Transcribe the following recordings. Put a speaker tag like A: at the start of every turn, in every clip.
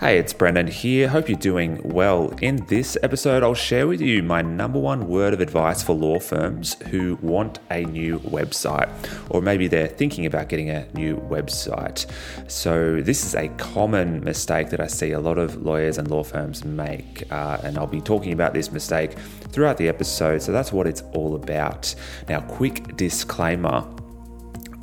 A: Hey, it's Brendan here. Hope you're doing well. In this episode, I'll share with you my number one word of advice for law firms who want a new website, or maybe they're thinking about getting a new website. So, this is a common mistake that I see a lot of lawyers and law firms make, uh, and I'll be talking about this mistake throughout the episode. So, that's what it's all about. Now, quick disclaimer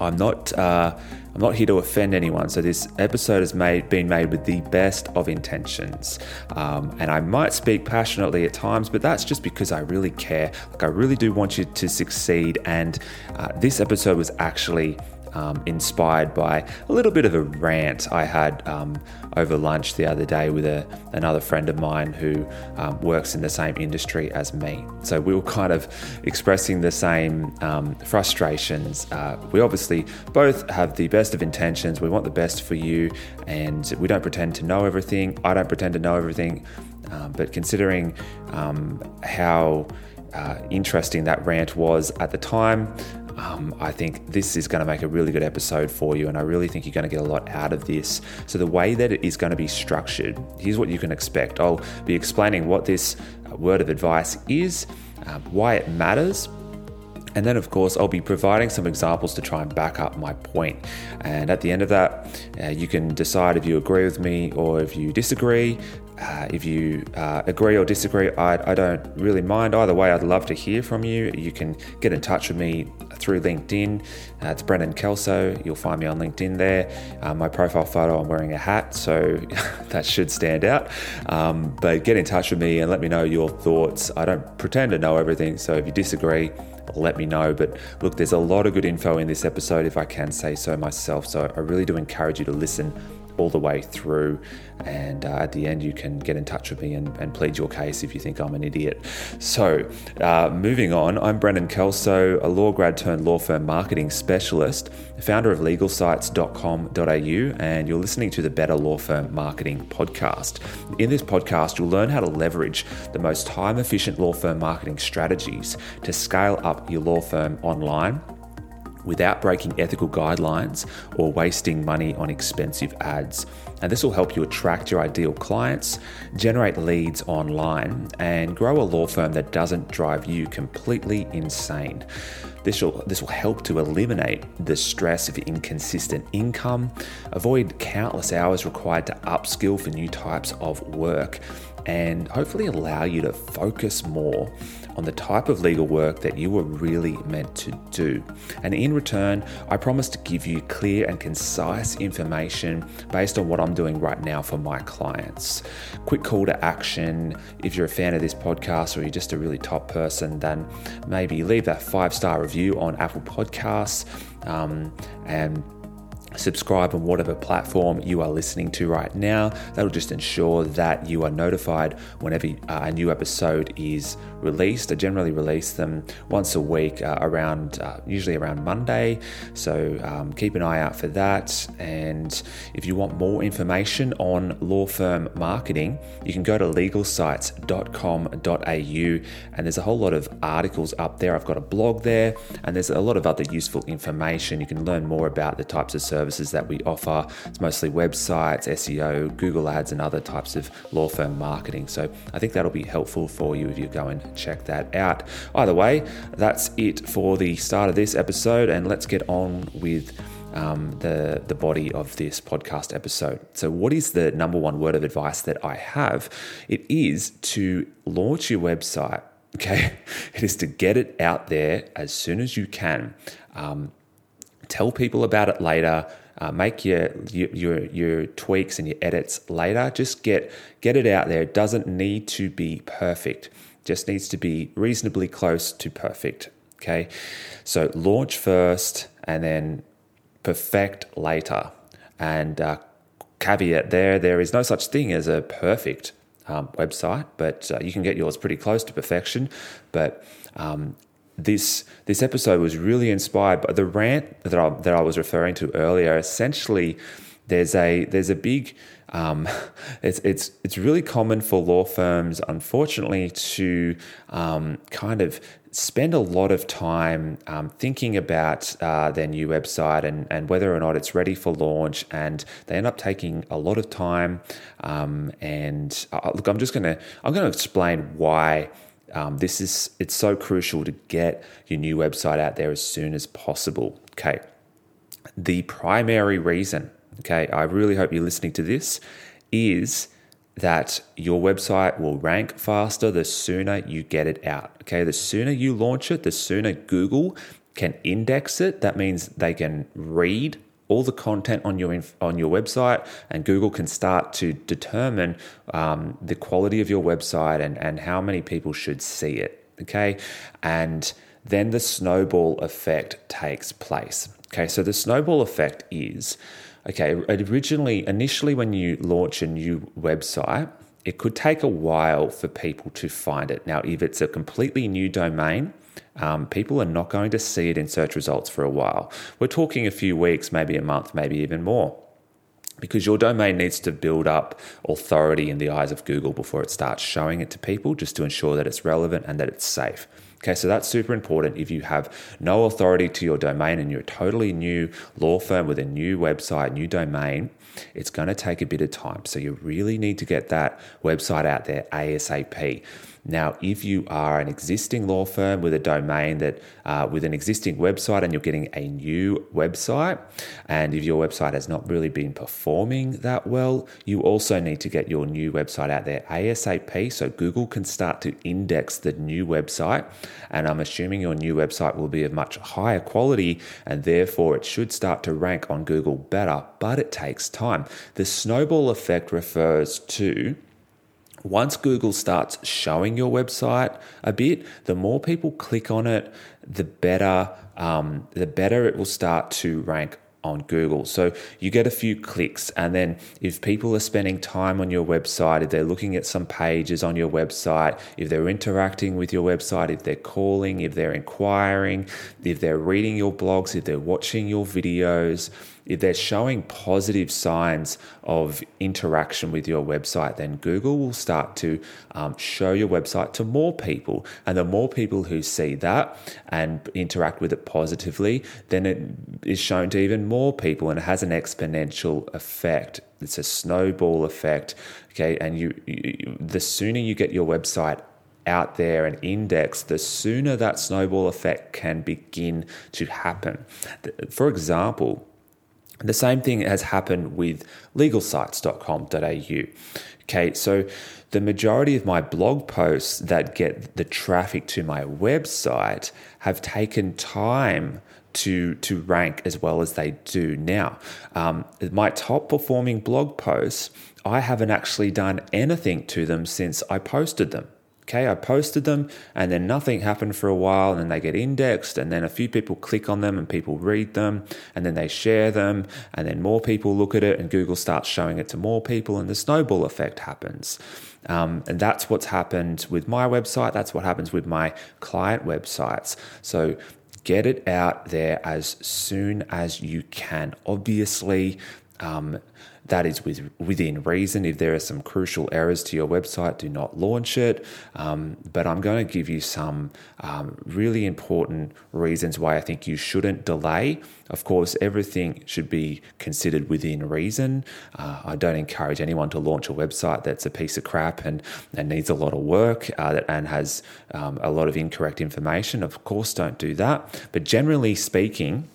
A: I'm not. Uh, I'm not here to offend anyone, so this episode has made, been made with the best of intentions. Um, and I might speak passionately at times, but that's just because I really care. Like, I really do want you to succeed. And uh, this episode was actually um, inspired by a little bit of a rant I had um, over lunch the other day with a, another friend of mine who um, works in the same industry as me. So we were kind of expressing the same um, frustrations. Uh, we obviously both have the best of intentions. We want the best for you, and we don't pretend to know everything. I don't pretend to know everything. Um, but considering um, how uh, interesting that rant was at the time, um, I think this is going to make a really good episode for you, and I really think you're going to get a lot out of this. So, the way that it is going to be structured, here's what you can expect. I'll be explaining what this uh, word of advice is, um, why it matters, and then, of course, I'll be providing some examples to try and back up my point. And at the end of that, uh, you can decide if you agree with me or if you disagree. Uh, if you uh, agree or disagree, I, I, don't really mind. Either way, I'd love to hear from you. You can get in touch with me through LinkedIn. Uh, it's Brendan Kelso. You'll find me on LinkedIn there. Uh, my profile photo, I'm wearing a hat, so that should stand out. Um, but get in touch with me and let me know your thoughts. I don't pretend to know everything, so if you disagree, let me know. But look, there's a lot of good info in this episode, if I can say so myself. So I really do encourage you to listen all the way through. And uh, at the end, you can get in touch with me and, and, plead your case if you think I'm an idiot. So, uh, moving on, I'm Brendan Kelso, a law grad turned law firm marketing specialist, founder of legalsites.com.au, and you're listening to the Better Law Firm Marketing Podcast. In this podcast, you'll learn how to leverage the most time efficient law firm marketing strategies to scale up your law firm online without breaking ethical guidelines or wasting money on expensive ads. And this will help you attract your ideal clients, generate leads online, and grow a law firm that doesn't drive you completely insane. This will, this will help to eliminate the stress of inconsistent income, avoid countless hours required to upskill for new types of work, and hopefully allow you to focus more on the type of legal work that you were really meant to do. And in return, I promise to give you clear and concise information based on what I'm doing right now for my clients. Quick call to action if you're a fan of this podcast or you're just a really top person, then maybe leave that five star review on Apple Podcasts um, and subscribe on whatever platform you are listening to right now. That'll just ensure that you are notified whenever uh, a new episode is released. I generally release them once a week uh, around, uh, usually around Monday. So um, keep an eye out for that. And if you want more information on law firm marketing, you can go to legalsites.com.au and there's a whole lot of articles up there. I've got a blog there and there's a lot of other useful information. You can learn more about the types of services services that we offer. It's mostly websites, SEO, Google Ads, and other types of law firm marketing. So I think that'll be helpful for you if you go and check that out. Either way, that's it for the start of this episode, and let's get on with. Um, the the body of this podcast episode. So, what is the number one word of advice that I have? It is to launch your website. Okay, it is to get it out there as soon as you can. Um, tell people about it later. Uh, make your, your your tweaks and your edits later. Just get get it out there. It doesn't need to be perfect. Just needs to be reasonably close to perfect. Okay, so launch first and then perfect later. And uh, caveat there: there is no such thing as a perfect um, website, but uh, you can get yours pretty close to perfection. But um, this this episode was really inspired by the rant that I, that I was referring to earlier. Essentially, there's a there's a big um, it's it's it's really common for law firms, unfortunately, to um, kind of spend a lot of time um, thinking about uh, their new website and, and whether or not it's ready for launch. And they end up taking a lot of time. Um, and uh, look, I'm just gonna I'm gonna explain why. Um, this is it's so crucial to get your new website out there as soon as possible. Okay, the primary reason. Okay, I really hope you're listening to this. Is that your website will rank faster the sooner you get it out. Okay, the sooner you launch it, the sooner Google can index it. That means they can read all the content on your on your website, and Google can start to determine um, the quality of your website and and how many people should see it. Okay, and then the snowball effect takes place. Okay, so the snowball effect is okay, originally, initially, when you launch a new website, it could take a while for people to find it. Now, if it's a completely new domain, um, people are not going to see it in search results for a while. We're talking a few weeks, maybe a month, maybe even more. Because your domain needs to build up authority in the eyes of Google before it starts showing it to people, just to ensure that it's relevant and that it's safe. Okay, so that's super important. If you have no authority to your domain and you're a totally new law firm with a new website, new domain, it's going to take a bit of time. So you really need to get that website out there ASAP. Now, if you are an existing law firm with a domain that uh, with an existing website and you're getting a new website, and if your website has not really been performing that well, you also need to get your new website out there ASAP so Google can start to index the new website. And I'm assuming your new website will be of much higher quality and therefore it should start to rank on Google better, but it takes time. The snowball effect refers to once Google starts showing your website a bit, the more people click on it, the better um, the better it will start to rank on Google. So you get a few clicks, and then if people are spending time on your website, if they're looking at some pages on your website, if they're interacting with your website, if they're calling, if they're inquiring, if they're reading your blogs, if they're watching your videos, they're showing positive signs of interaction with your website, then Google will start to um, show your website to more people. And the more people who see that and interact with it positively, then it is shown to even more people and it has an exponential effect. It's a snowball effect. Okay. And you, you the sooner you get your website out there and index, the sooner that snowball effect can begin to happen. For example, the same thing has happened with legalsites.com.au. Okay, so the majority of my blog posts that get the traffic to my website have taken time to to rank as well as they do now. Um, my top performing blog posts, I haven't actually done anything to them since I posted them. Okay, I posted them and then nothing happened for a while and then they get indexed and then a few people click on them and people read them and then they share them and then more people look at it and Google starts showing it to more people and the snowball effect happens. Um, and that's what's happened with my website. That's what happens with my client websites. So get it out there as soon as you can. Obviously, um, that is with, within reason. If there are some crucial errors to your website, do not launch it. Um, but I'm going to give you some um, really important reasons why I think you shouldn't delay. Of course, everything should be considered within reason. Uh, I don't encourage anyone to launch a website that's a piece of crap and, and needs a lot of work uh, and has um, a lot of incorrect information. Of course, don't do that. But generally speaking,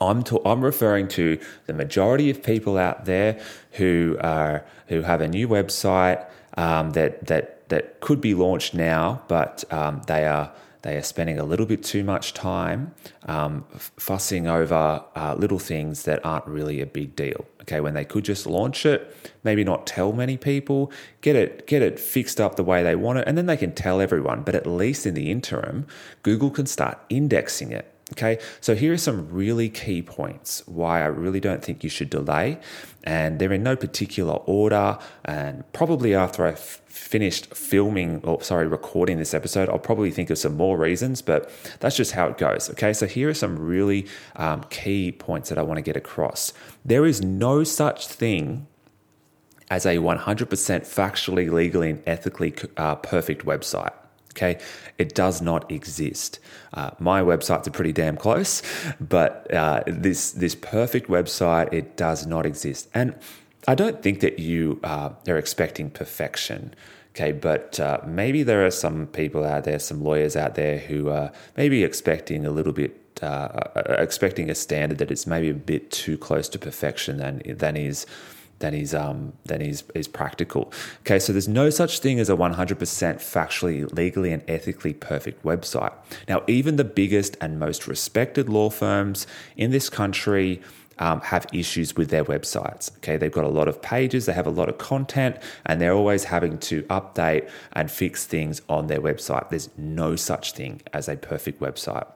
A: I'm to, I'm referring to the majority of people out there who are who have a new website um, that that that could be launched now, but um, they are they are spending a little bit too much time um, fussing over uh, little things that aren't really a big deal. Okay, when they could just launch it, maybe not tell many people, get it get it fixed up the way they want it, and then they can tell everyone. But at least in the interim, Google can start indexing it Okay, so here are some really key points why I really don't think you should delay, and they're in no particular order. And probably after I've finished filming, or sorry, recording this episode, I'll probably think of some more reasons, but that's just how it goes. Okay, so here are some really um, key points that I want to get across. There is no such thing as a 100% factually, legally, and ethically uh, perfect website. Okay, it does not exist. Uh, my websites are pretty damn close, but uh, this this perfect website it does not exist. And I don't think that you uh, are expecting perfection. Okay, but uh, maybe there are some people out there, some lawyers out there who are maybe expecting a little bit uh, uh, expecting a standard that is maybe a bit too close to perfection than than is than is um, than is is practical. Okay, so there's no such thing as a 100% factually, legally, and ethically perfect website. Now, even the biggest and most respected law firms in this country. Um, have issues with their websites. Okay, they've got a lot of pages, they have a lot of content, and they're always having to update and fix things on their website. There's no such thing as a perfect website.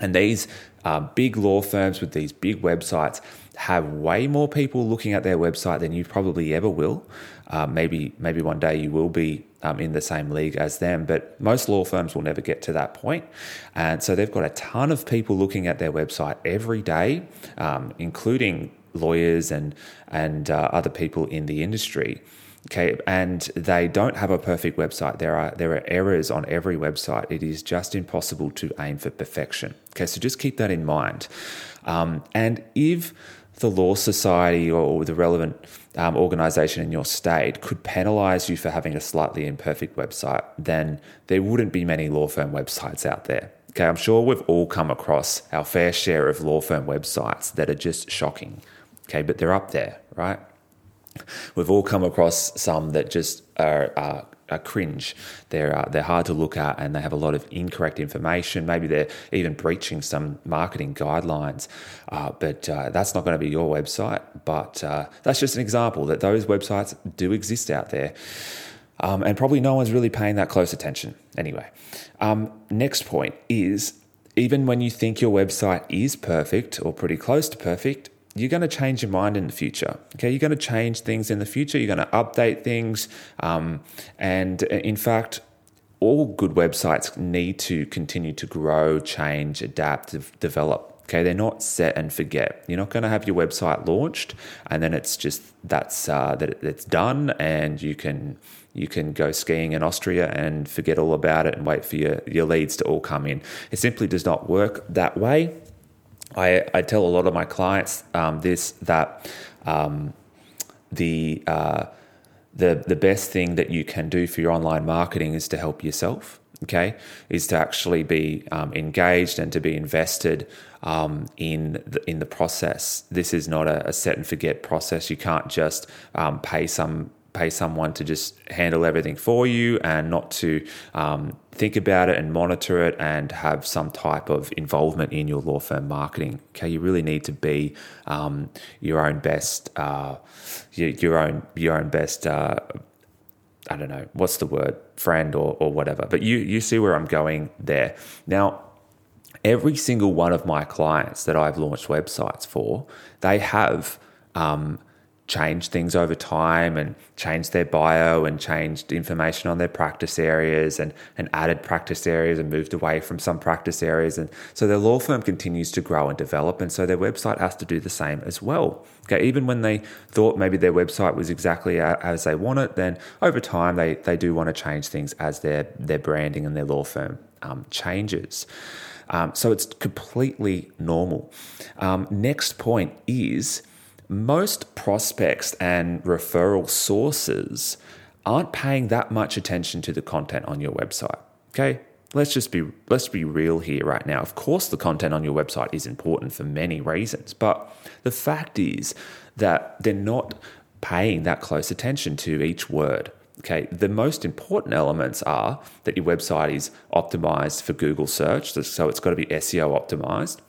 A: And these uh, big law firms with these big websites have way more people looking at their website than you probably ever will. Uh, maybe maybe one day you will be um, in the same league as them, but most law firms will never get to that point. And so they've got a ton of people looking at their website every day, um, including lawyers and and uh, other people in the industry. Okay, and they don't have a perfect website. There are there are errors on every website. It is just impossible to aim for perfection. Okay, so just keep that in mind. Um, and if the law society or the relevant um, organization in your state could penalize you for having a slightly imperfect website, then there wouldn't be many law firm websites out there. Okay, I'm sure we've all come across our fair share of law firm websites that are just shocking. Okay, but they're up there, right? We've all come across some that just are, are, are cringe. They're uh, they're hard to look at, and they have a lot of incorrect information. Maybe they're even breaching some marketing guidelines. Uh, but uh, that's not going to be your website. But uh, that's just an example that those websites do exist out there. Um, and probably no one's really paying that close attention. Anyway, um, next point is even when you think your website is perfect or pretty close to perfect, you're going to change your mind in the future. Okay, you're going to change things in the future. You're going to update things, um, and uh, in fact, all good websites need to continue to grow, change, adapt, develop. Okay, they're not set and forget. You're not going to have your website launched and then it's just that's uh, that it's done and you can you can go skiing in Austria and forget all about it and wait for your, your leads to all come in. It simply does not work that way. I, I tell a lot of my clients um, this that um, the uh, the the best thing that you can do for your online marketing is to help yourself. Okay, is to actually be um, engaged and to be invested um, in the, in the process. This is not a, a, set and forget process. You can't just um, pay some pay someone to just handle everything for you and not to um, think about it and monitor it and have some type of involvement in your law firm marketing. Okay, you really need to be um, your own best, uh, your, own your own best. Uh, I don't know what's the word, friend or or whatever. But you you see where I'm going there now. Every single one of my clients that I've launched websites for, they have um, changed things over time and changed their bio and changed information on their practice areas and, and added practice areas and moved away from some practice areas. And so their law firm continues to grow and develop. And so their website has to do the same as well. Okay, even when they thought maybe their website was exactly as they want it, then over time they, they do want to change things as their, their branding and their law firm um, changes. Um, so it's completely normal. Um, next point is most prospects and referral sources aren't paying that much attention to the content on your website. Okay? Let's just be let's be real here right now. Of course the content on your website is important for many reasons, but the fact is that they're not paying that close attention to each word. Okay, the most important elements are that your website is optimized for Google search, so it's got to be SEO optimized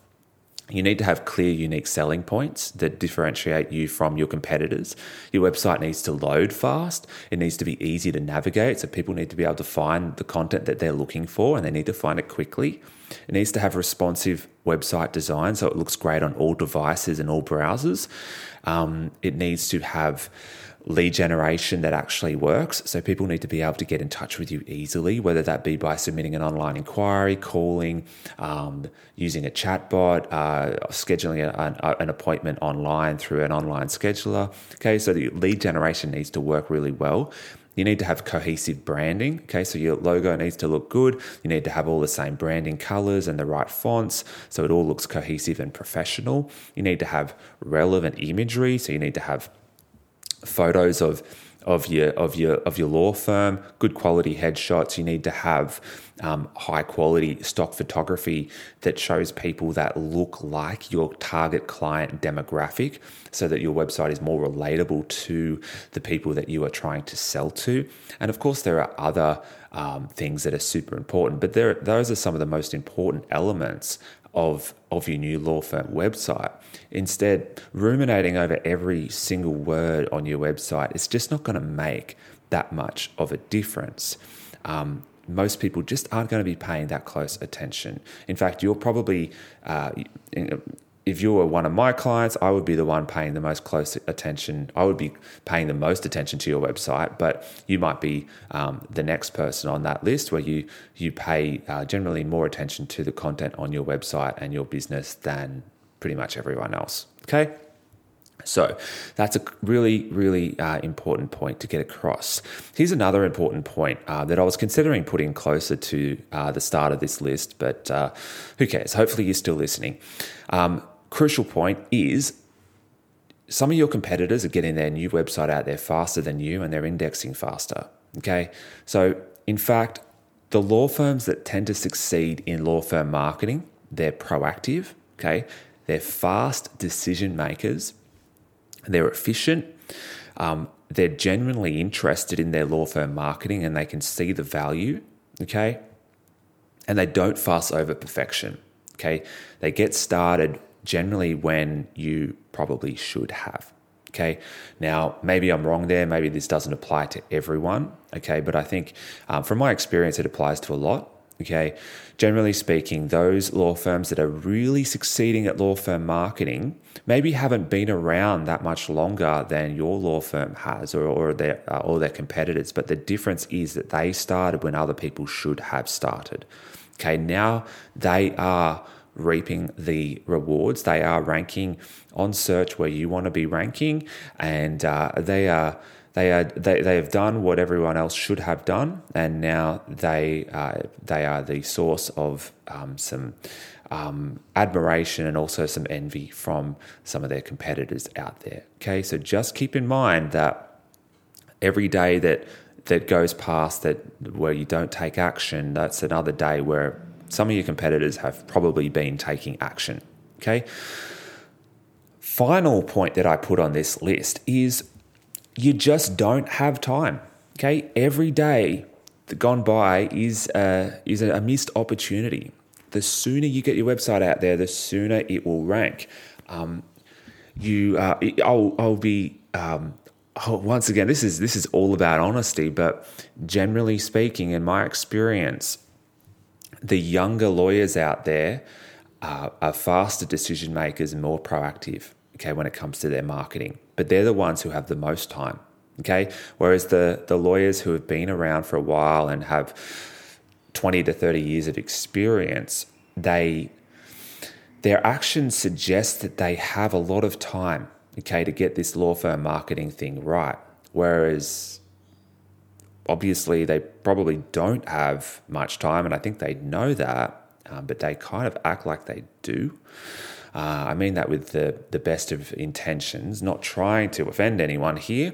A: You need to have clear, unique selling points that differentiate you from your competitors. Your website needs to load fast. It needs to be easy to navigate. So people need to be able to find the content that they're looking for and they need to find it quickly. It needs to have responsive website design so it looks great on all devices and all browsers. Um, it needs to have lead generation that actually works. So people need to be able to get in touch with you easily, whether that be by submitting an online inquiry, calling, um, using a chatbot, uh, scheduling a, an appointment online through an online scheduler. Okay, so the lead generation needs to work really well. You need to have cohesive branding. Okay, so your logo needs to look good. You need to have all the same branding colors and the right fonts so it all looks cohesive and professional. You need to have relevant imagery. So you need to have photos of of your of your of your law firm, good quality headshots. You need to have um, high quality stock photography that shows people that look like your target client demographic, so that your website is more relatable to the people that you are trying to sell to. And of course, there are other um, things that are super important, but there those are some of the most important elements of of your new law firm website. Instead, ruminating over every single word on your website is just not going to make that much of a difference. Um, most people just aren't going to be paying that close attention. In fact, you're probably uh, if you were one of my clients, I would be the one paying the most close attention. I would be paying the most attention to your website, but you might be um, the next person on that list where you you pay uh, generally more attention to the content on your website and your business than pretty much everyone else. Okay. So that's a really, really uh, important point to get across. Here's another important point uh, that I was considering putting closer to uh, the start of this list, but uh, who cares? Hopefully, you're still listening. Um, crucial point is some of your competitors are getting their new website out there faster than you and they're indexing faster. Okay. So, in fact, the law firms that tend to succeed in law firm marketing, they're proactive. Okay. They're fast decision makers. They're efficient. Um, they're genuinely interested in their law firm marketing and they can see the value. Okay. And they don't fuss over perfection. Okay. They get started generally when you probably should have. Okay. Now, maybe I'm wrong there. Maybe this doesn't apply to everyone. Okay. But I think um, from my experience, it applies to a lot. Okay. Generally speaking, those law firms that are really succeeding at law firm marketing maybe haven't been around that much longer than your law firm has or, or their uh, or their competitors. But the difference is that they started when other people should have started. Okay. Now they are reaping the rewards. They are ranking on search where you want to be ranking, and uh, they are they are they, they have done what everyone else should have done, and now they uh, they are the source of um, some. Um, admiration and also some envy from some of their competitors out there. Okay, so just keep in mind that every day that that goes past that where you don't take action, that's another day where some of your competitors have probably been taking action. Okay. Final point that I put on this list is you just don't have time. Okay. Every day gone by is a, is a missed opportunity. The sooner you get your website out there, the sooner it will rank. Um, you, uh, I'll, I'll be um, oh, once again, this is this is all about honesty, but generally speaking, in my experience, the younger lawyers out there are, are faster decision makers and more proactive, okay, when it comes to their marketing. But they're the ones who have the most time, okay? Whereas the, the lawyers who have been around for a while and have 20 to 30 years of experience, they their actions suggest that they have a lot of time, okay, to get this law firm marketing thing right. Whereas obviously they probably don't have much time, and I think they know that, um, but they kind of act like they do. Uh, I mean that with the, the best of intentions, not trying to offend anyone here,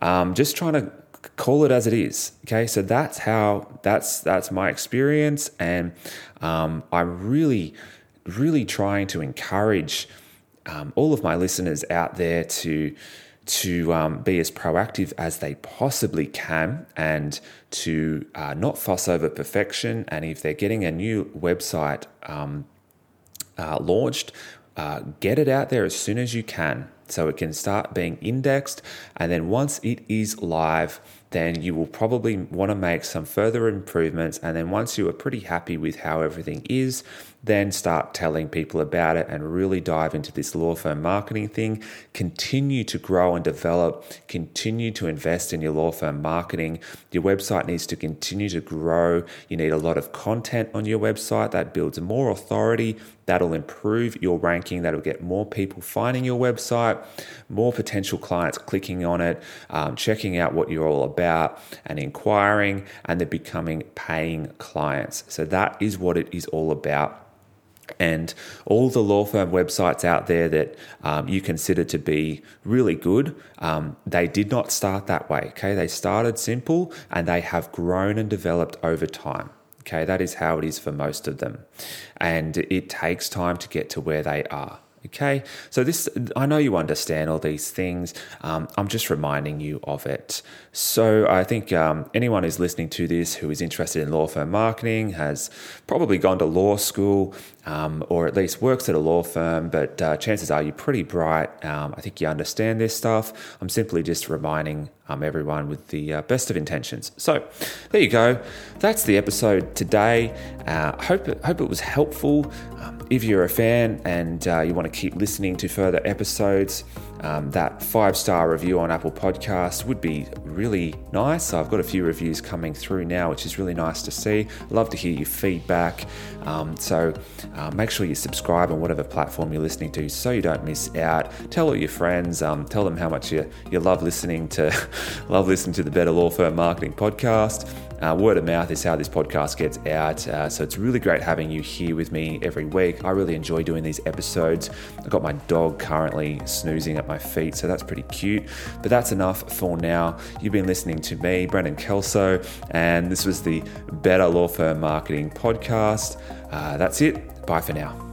A: um, just trying to call it as it is. Okay, so that's how that's that's my experience, and um, I'm really, really trying to encourage um, all of my listeners out there to to um, be as proactive as they possibly can and to uh, not fuss over perfection. And if they're getting a new website um, uh, launched, uh, get it out there as soon as you can so it can start being indexed. And then once it is live, then you will probably want to make some further improvements. And then once you are pretty happy with how everything is, then start telling people about it and really dive into this law firm marketing thing. Continue to grow and develop, continue to invest in your law firm marketing. Your website needs to continue to grow. You need a lot of content on your website that builds more authority. That'll improve your ranking. That'll get more people finding your website, more potential clients clicking on it, um, checking out what you're all about, and inquiring, and they're becoming paying clients. So, that is what it is all about and all the law firm websites out there that um, you consider to be really good, um, they did not start that way. Okay, they started simple and they have grown and developed over time. Okay, that is how it is for most of them, and it takes time to get to where they are. Okay, so this, I know you understand all these things. Um, I'm just reminding you of it. So I think um, anyone who's listening to this who is interested in law firm marketing has probably gone to law school um, or at least works at a law firm, but uh, chances are you're pretty bright. Um, I think you understand this stuff. I'm simply just reminding um, everyone with the uh, best of intentions. So there you go. That's the episode today. Uh, hope hope it was helpful. If you're a fan and uh, you want to keep listening to further episodes, um, that five star review on Apple Podcasts would be really nice. I've got a few reviews coming through now, which is really nice to see. Love to hear your feedback. Um, so uh, make sure you subscribe on whatever platform you're listening to so you don't miss out. Tell all your friends, um, tell them how much you, you love listening to love listening to the Better Law Firm Marketing Podcast. Uh, word of mouth is how this podcast gets out. Uh, so it's really great having you here with me every week. I really enjoy doing these episodes. I've got my dog currently snoozing at my feet, so that's pretty cute. But that's enough for now. You've been listening to me, Brendan Kelso, and this was the Better Law Firm Marketing Podcast. Uh, that's it. Bye for now.